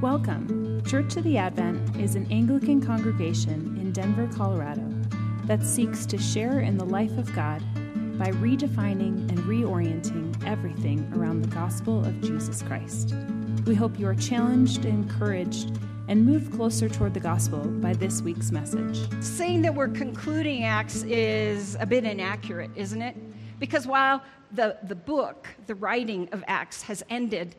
Welcome. Church of the Advent is an Anglican congregation in Denver, Colorado that seeks to share in the life of God by redefining and reorienting everything around the gospel of Jesus Christ. We hope you are challenged, encouraged, and moved closer toward the gospel by this week's message. Saying that we're concluding Acts is a bit inaccurate, isn't it? Because while the, the book, the writing of Acts has ended,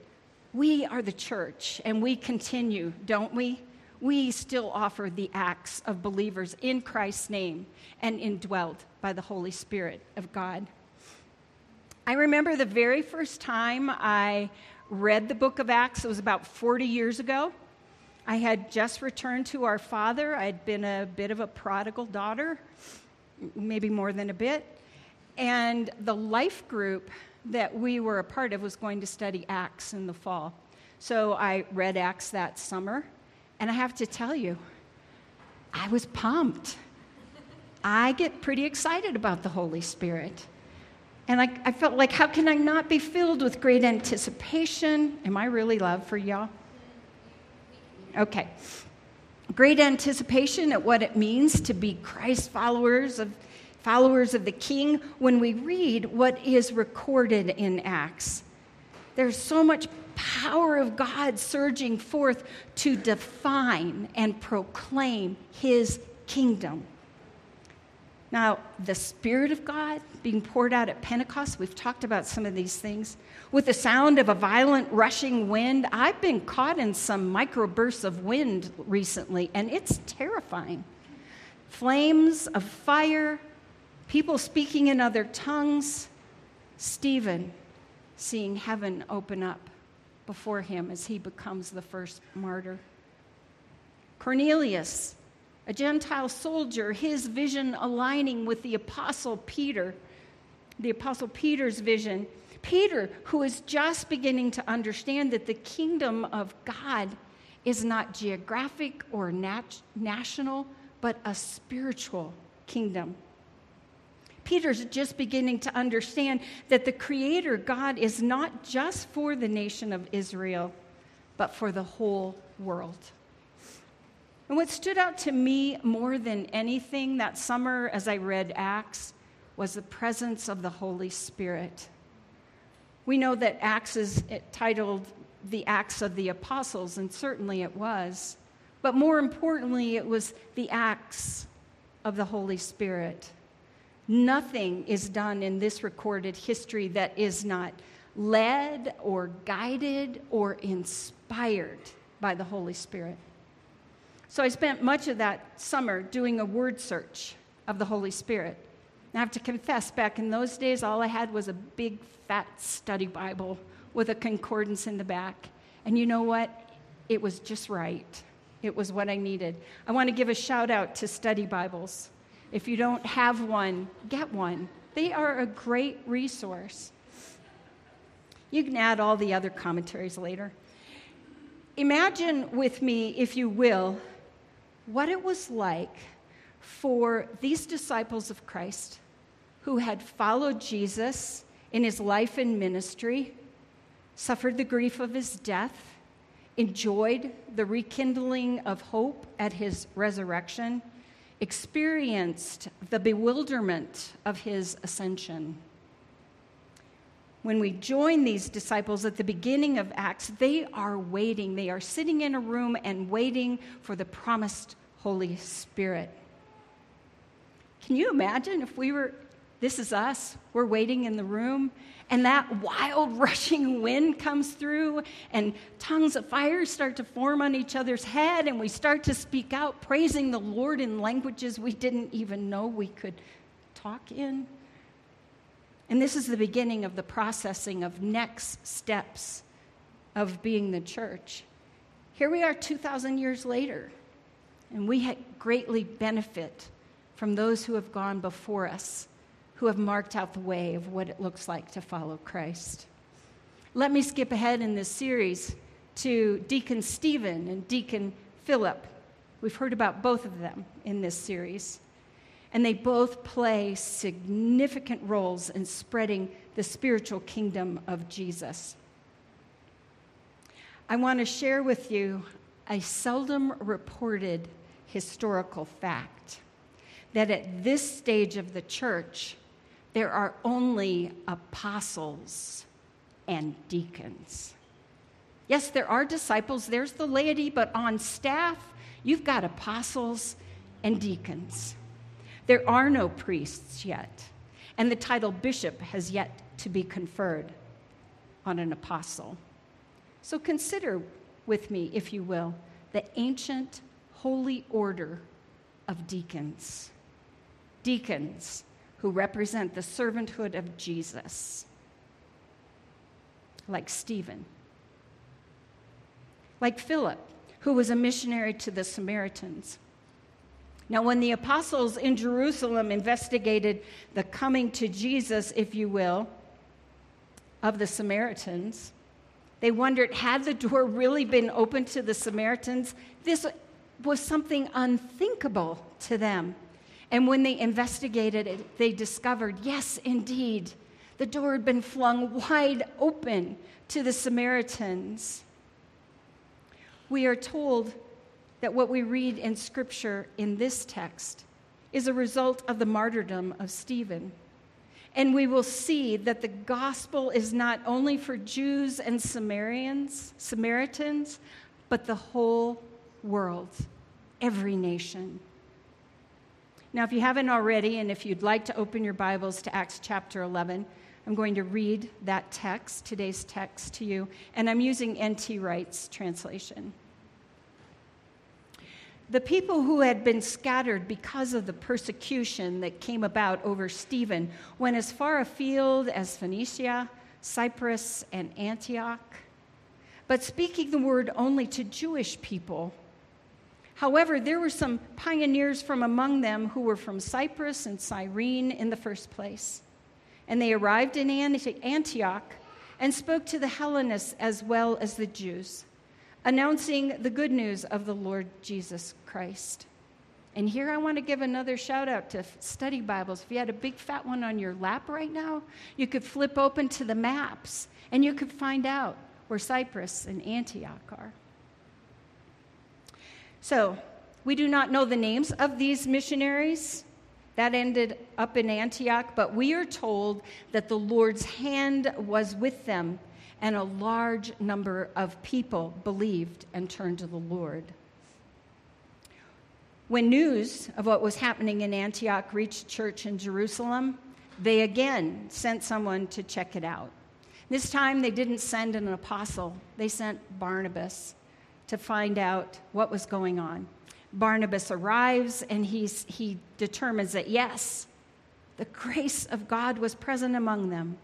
we are the church and we continue, don't we? We still offer the acts of believers in Christ's name and indwelt by the Holy Spirit of God. I remember the very first time I read the book of Acts, it was about 40 years ago. I had just returned to our father. I'd been a bit of a prodigal daughter, maybe more than a bit. And the life group that we were a part of was going to study Acts in the fall. So I read Acts that summer, and I have to tell you, I was pumped. I get pretty excited about the Holy Spirit. And I, I, felt like, how can I not be filled with great anticipation? Am I really love for y'all? Okay. Great anticipation at what it means to be Christ followers of followers of the king when we read what is recorded in Acts. There's so much power of God surging forth to define and proclaim his kingdom. Now, the Spirit of God being poured out at Pentecost, we've talked about some of these things. With the sound of a violent rushing wind, I've been caught in some microbursts of wind recently, and it's terrifying. Flames of fire, people speaking in other tongues, Stephen seeing heaven open up before him as he becomes the first martyr. Cornelius, a Gentile soldier, his vision aligning with the Apostle Peter, the Apostle Peter's vision. Peter, who is just beginning to understand that the kingdom of God is not geographic or nat- national, but a spiritual kingdom. Peter's just beginning to understand that the Creator God is not just for the nation of Israel, but for the whole world. And what stood out to me more than anything that summer as I read Acts was the presence of the Holy Spirit. We know that Acts is titled the Acts of the Apostles, and certainly it was. But more importantly, it was the Acts of the Holy Spirit. Nothing is done in this recorded history that is not led or guided or inspired by the Holy Spirit. So I spent much of that summer doing a word search of the Holy Spirit. I have to confess, back in those days, all I had was a big fat study Bible with a concordance in the back. And you know what? It was just right. It was what I needed. I want to give a shout out to study Bibles. If you don't have one, get one. They are a great resource. You can add all the other commentaries later. Imagine with me, if you will, what it was like for these disciples of Christ who had followed Jesus in his life and ministry, suffered the grief of his death, enjoyed the rekindling of hope at his resurrection, experienced the bewilderment of his ascension. When we join these disciples at the beginning of Acts, they are waiting. They are sitting in a room and waiting for the promised Holy Spirit. Can you imagine if we were, this is us, we're waiting in the room, and that wild rushing wind comes through, and tongues of fire start to form on each other's head, and we start to speak out, praising the Lord in languages we didn't even know we could talk in? And this is the beginning of the processing of next steps of being the church. Here we are 2,000 years later. And we greatly benefit from those who have gone before us, who have marked out the way of what it looks like to follow Christ. Let me skip ahead in this series to Deacon Stephen and Deacon Philip. We've heard about both of them in this series. And they both play significant roles in spreading the spiritual kingdom of Jesus. I want to share with you a seldom reported historical fact that at this stage of the church, there are only apostles and deacons. Yes, there are disciples, there's the laity, but on staff, you've got apostles and deacons. There are no priests yet, and the title bishop has yet to be conferred on an apostle. So consider with me, if you will, the ancient holy order of deacons. Deacons who represent the servanthood of Jesus, like Stephen, like Philip, who was a missionary to the Samaritans. Now, when the apostles in Jerusalem investigated the coming to Jesus, if you will, of the Samaritans, they wondered had the door really been open to the Samaritans? This was something unthinkable to them. And when they investigated it, they discovered yes, indeed, the door had been flung wide open to the Samaritans. We are told that what we read in Scripture in this text is a result of the martyrdom of Stephen. And we will see that the gospel is not only for Jews and Samaritans, Samaritans, but the whole world, every nation. Now, if you haven't already, and if you'd like to open your Bibles to Acts chapter 11, I'm going to read that text, today's text, to you, and I'm using N.T. Wright's translation. The people who had been scattered because of the persecution that came about over Stephen went as far afield as Phoenicia, Cyprus, and Antioch, but speaking the word only to Jewish people However, there were some pioneers from among them who were from Cyprus and Cyrene in the first place. And they arrived in Antioch and spoke to the Hellenists as well as the Jews, announcing the good news of the Lord Jesus Christ. And here I want to give another shout out to study Bibles. If you had a big fat one on your lap right now, you could flip open to the maps and you could find out where Cyprus and Antioch are. So, we do not know the names of these missionaries. That ended up in Antioch, but we are told that the Lord's hand was with them, and a large number of people believed and turned to the Lord. When news of what was happening in Antioch reached church in Jerusalem, they again sent someone to check it out. This time they didn't send an apostle, they sent Barnabas to find out what was going on. Barnabas arrives and he's, he determines that yes, the grace of God was present among them,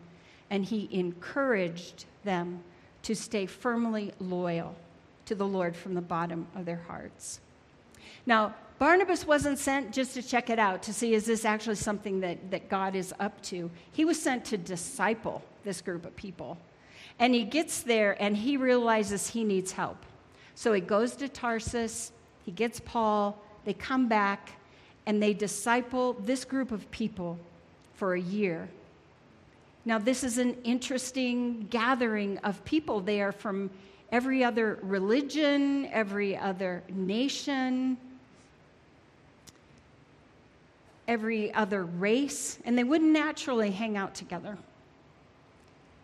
and he encouraged them to stay firmly loyal to the Lord from the bottom of their hearts. Now, Barnabas wasn't sent just to check it out, to see is this actually something that, that God is up to. He was sent to disciple this group of people. And he gets there and he realizes he needs help. So he goes to Tarsus, he gets Paul, they come back, and they disciple this group of people for a year. Now, this is an interesting gathering of people. They are from every other religion, every other nation, every other race, and they wouldn't naturally hang out together.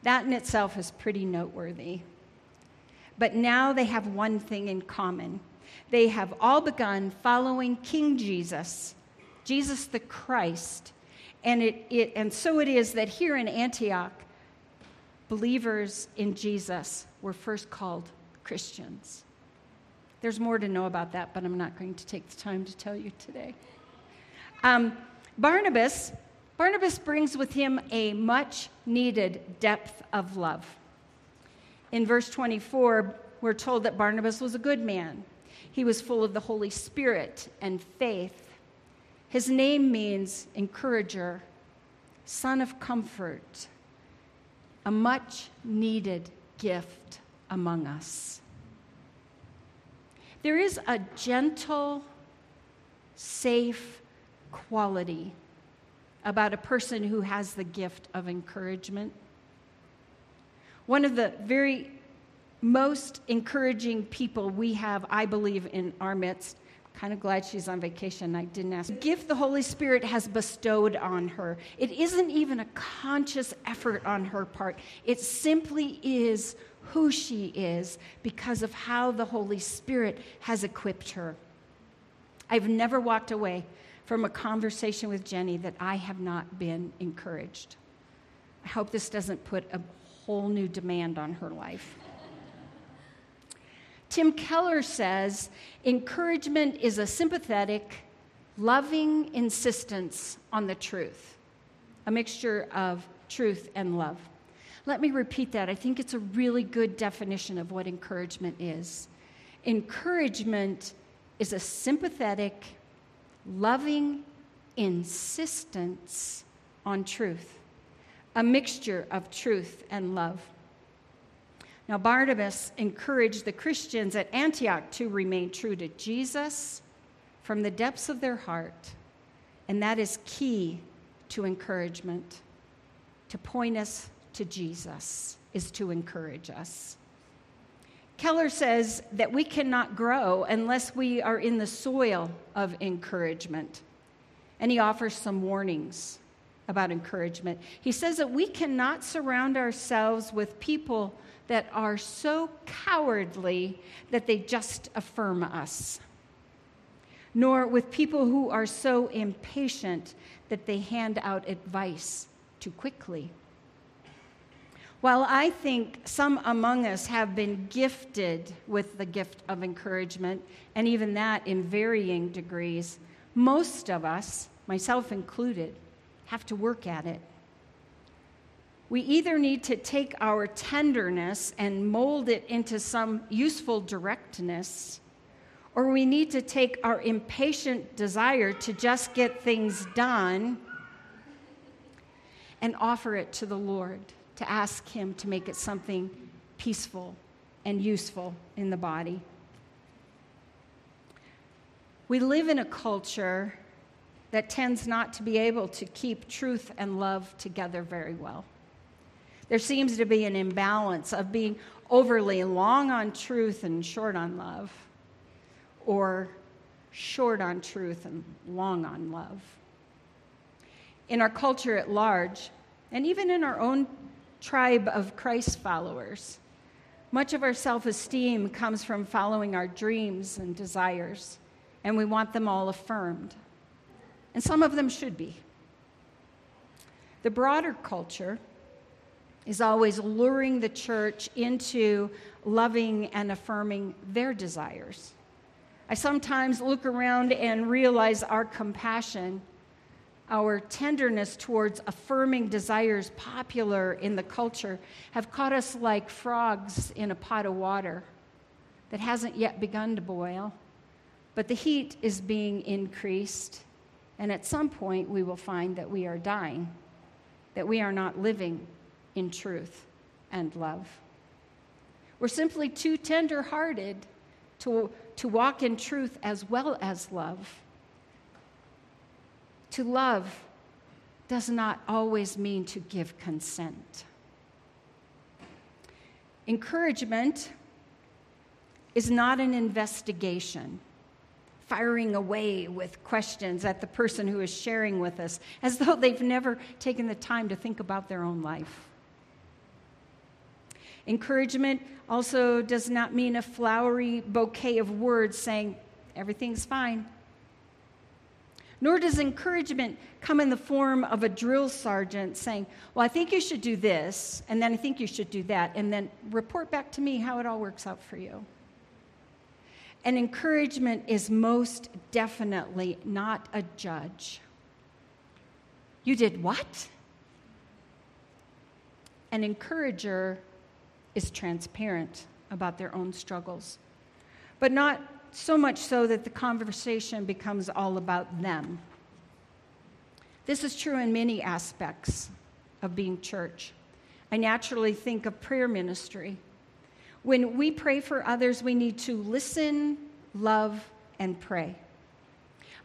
That in itself is pretty noteworthy. But now they have one thing in common they have all begun following King Jesus, Jesus the Christ. And, it, it, and so it is that here in Antioch, believers in Jesus were first called Christians. There's more to know about that, but I'm not going to take the time to tell you today. Um, Barnabas, Barnabas brings with him a much needed depth of love. In verse 24, we're told that Barnabas was a good man. He was full of the Holy Spirit and faith. His name means encourager, son of comfort, a much needed gift among us. There is a gentle, safe quality about a person who has the gift of encouragement. One of the very most encouraging people we have, I believe, in our midst. Kind of glad she's on vacation. I didn't ask. Gift the Holy Spirit has bestowed on her. It isn't even a conscious effort on her part. It simply is who she is because of how the Holy Spirit has equipped her. I've never walked away from a conversation with Jenny that I have not been encouraged. I hope this doesn't put a whole new demand on her life. Tim Keller says encouragement is a sympathetic, loving insistence on the truth, a mixture of truth and love. Let me repeat that. I think it's a really good definition of what encouragement is. Encouragement is a sympathetic, loving insistence on truth, a mixture of truth and love. Now, Barnabas encouraged the Christians at Antioch to remain true to Jesus from the depths of their heart, and that is key to encouragement. To point us to Jesus is to encourage us. Keller says that we cannot grow unless we are in the soil of encouragement. And he offers some warnings about encouragement. He says that we cannot surround ourselves with people that are so cowardly that they just affirm us, nor with people who are so impatient that they hand out advice too quickly. While I think some among us have been gifted with the gift of encouragement, and even that in varying degrees, most of us, myself included, have to work at it. We either need to take our tenderness and mold it into some useful directness, or we need to take our impatient desire to just get things done and offer it to the Lord, to ask Him to make it something peaceful and useful in the body. We live in a culture that tends not to be able to keep truth and love together very well. There seems to be an imbalance of being overly long on truth and short on love, or short on truth and long on love. In our culture at large, and even in our own tribe of Christ followers, much of our self esteem comes from following our dreams and desires, and we want them all affirmed. And some of them should be. The broader culture, is always luring the church into loving and affirming their desires. I sometimes look around and realize our compassion, our tenderness towards affirming desires popular in the culture, have caught us like frogs in a pot of water that hasn't yet begun to boil, but the heat is being increased, and at some point we will find that we are dying, that we are not living in truth and love. We're simply too tender hearted to, to walk in truth as well as love. To love does not always mean to give consent. Encouragement is not an investigation, firing away with questions at the person who is sharing with us as though they've never taken the time to think about their own life. Encouragement also does not mean a flowery bouquet of words saying, everything's fine. Nor does encouragement come in the form of a drill sergeant saying, Well, I think you should do this, and then I think you should do that, and then report back to me how it all works out for you. And encouragement is most definitely not a judge. You did what? An encourager is transparent about their own struggles, but not so much so that the conversation becomes all about them. This is true in many aspects of being church. I naturally think of prayer ministry. When we pray for others, we need to listen, love, and pray.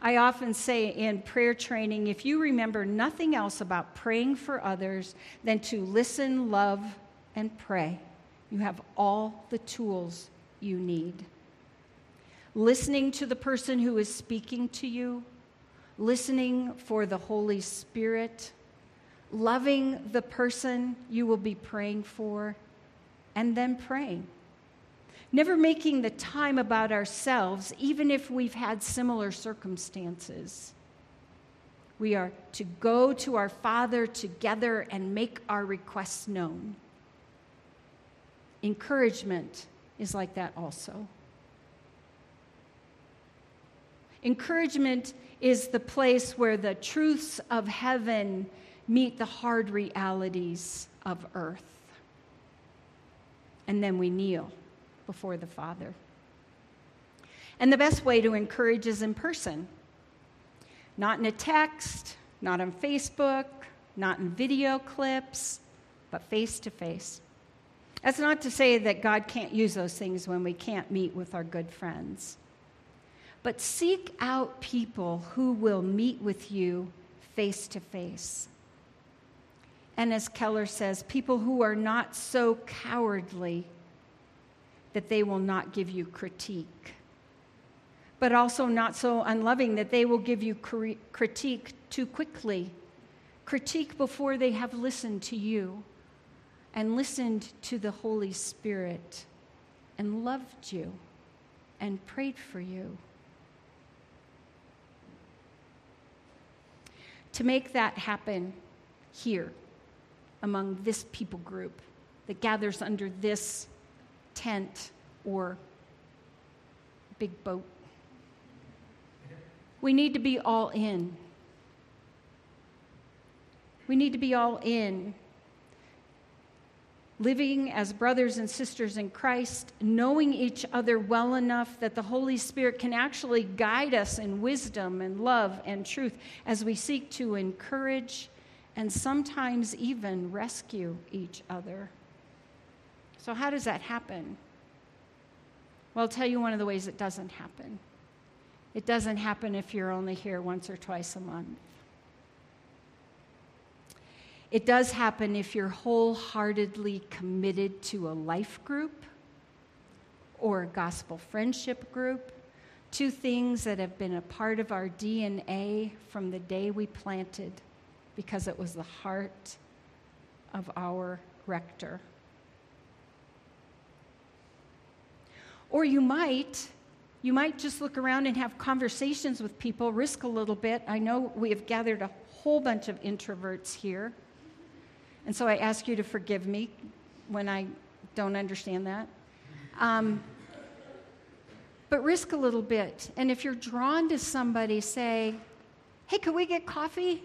I often say in prayer training if you remember nothing else about praying for others than to listen, love, and pray, You have all the tools you need. Listening to the person who is speaking to you, listening for the Holy Spirit, loving the person you will be praying for, and then praying. Never making the time about ourselves, even if we've had similar circumstances. We are to go to our Father together and make our requests known. Encouragement is like that also. Encouragement is the place where the truths of heaven meet the hard realities of earth. And then we kneel before the Father. And the best way to encourage is in person, not in a text, not on Facebook, not in video clips, but face to face. That's not to say that God can't use those things when we can't meet with our good friends. But seek out people who will meet with you face to face. And as Keller says, people who are not so cowardly that they will not give you critique, but also not so unloving that they will give you critique too quickly, critique before they have listened to you and listened to the Holy Spirit and loved you and prayed for you. To make that happen here among this people group that gathers under this tent or big boat. We need to be all in. We need to be all in living as brothers and sisters in Christ, knowing each other well enough that the Holy Spirit can actually guide us in wisdom and love and truth as we seek to encourage and sometimes even rescue each other. So, how does that happen? Well, I'll tell you one of the ways it doesn't happen. It doesn't happen if you're only here once or twice a month. It does happen if you're wholeheartedly committed to a life group or a gospel friendship group, two things that have been a part of our DNA from the day we planted because it was the heart of our rector. Or you might you might just look around and have conversations with people, risk a little bit. I know we have gathered a whole bunch of introverts here. And so I ask you to forgive me when I don't understand that. Um, but risk a little bit. And if you're drawn to somebody, say, hey, could we get coffee?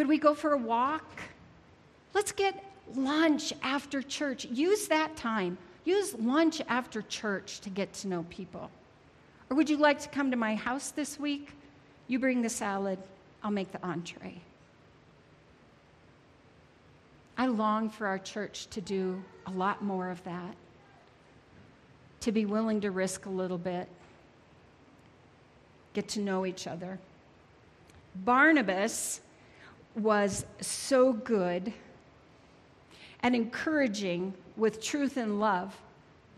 Could we go for a walk? Let's get lunch after church. Use that time. Use lunch after church to get to know people. Or would you like to come to my house this week? You bring the salad, I'll make the entree. I long for our church to do a lot more of that, to be willing to risk a little bit, get to know each other. Barnabas was so good and encouraging with truth and love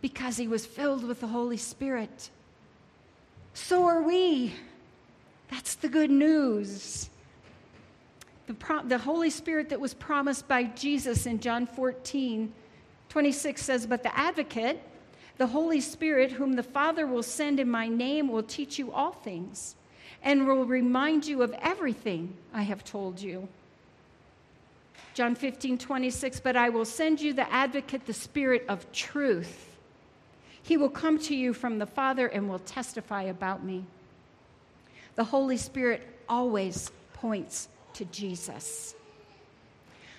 because he was filled with the Holy Spirit. So are we. That's the good news the, pro- the Holy Spirit that was promised by Jesus in John 14, 26 says, But the advocate, the Holy Spirit, whom the Father will send in my name, will teach you all things and will remind you of everything I have told you. John 15, 26, but I will send you the advocate, the Spirit of truth. He will come to you from the Father and will testify about me. The Holy Spirit always points to Jesus.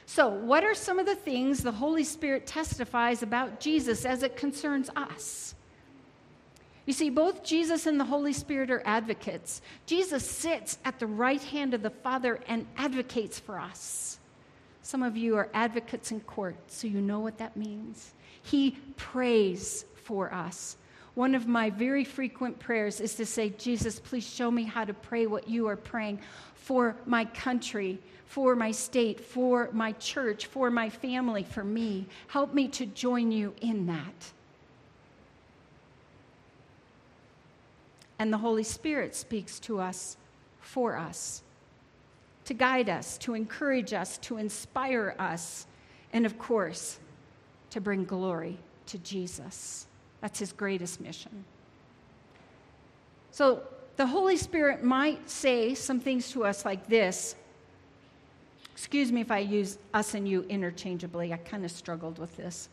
So, what are some of the things the Holy Spirit testifies about Jesus as it concerns us? You see, both Jesus and the Holy Spirit are advocates. Jesus sits at the right hand of the Father and advocates for us. Some of you are advocates in court, so you know what that means. He prays for us. One of my very frequent prayers is to say, Jesus, please show me how to pray what you are praying for my country, for my state, for my church, for my family, for me. Help me to join you in that. And the Holy Spirit speaks to us for us, to guide us, to encourage us, to inspire us, and of course, to bring glory to Jesus. That's his greatest mission. So the Holy Spirit might say some things to us like this. Excuse me if I use us and you interchangeably. I kind of struggled with this.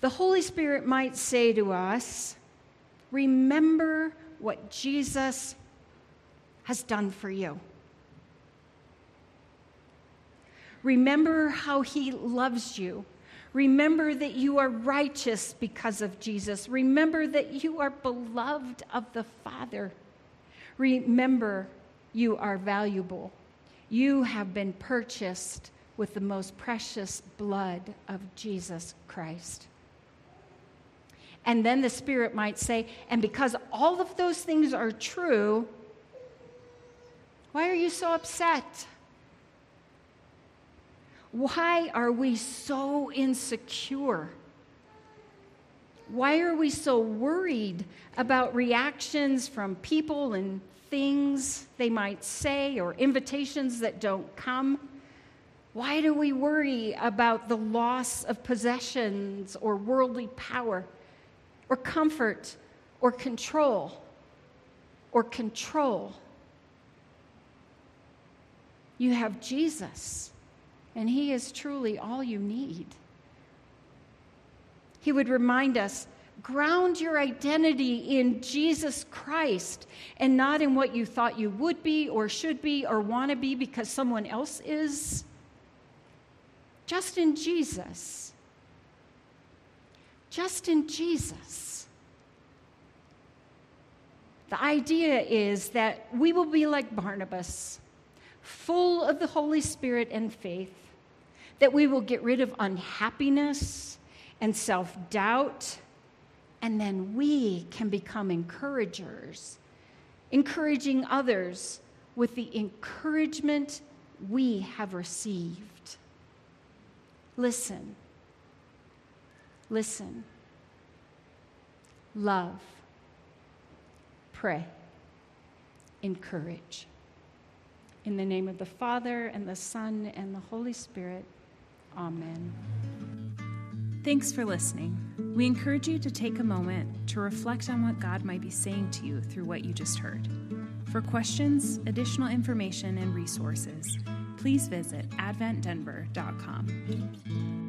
The Holy Spirit might say to us, Remember what Jesus has done for you. Remember how he loves you. Remember that you are righteous because of Jesus. Remember that you are beloved of the Father. Remember you are valuable. You have been purchased with the most precious blood of Jesus Christ. And then the Spirit might say, and because all of those things are true, why are you so upset? Why are we so insecure? Why are we so worried about reactions from people and things they might say or invitations that don't come? Why do we worry about the loss of possessions or worldly power or comfort or control or control? You have Jesus and He is truly all you need. He would remind us ground your identity in Jesus Christ and not in what you thought you would be or should be or want to be because someone else is. Just in Jesus. Just in Jesus. The idea is that we will be like Barnabas, full of the Holy Spirit and faith that we will get rid of unhappiness and self doubt, and then we can become encouragers, encouraging others with the encouragement we have received. Listen, listen, love, pray, encourage. In the name of the Father, and the Son, and the Holy Spirit. Amen. Thanks for listening. We encourage you to take a moment to reflect on what God might be saying to you through what you just heard. For questions, additional information, and resources, please visit adventdenver.com.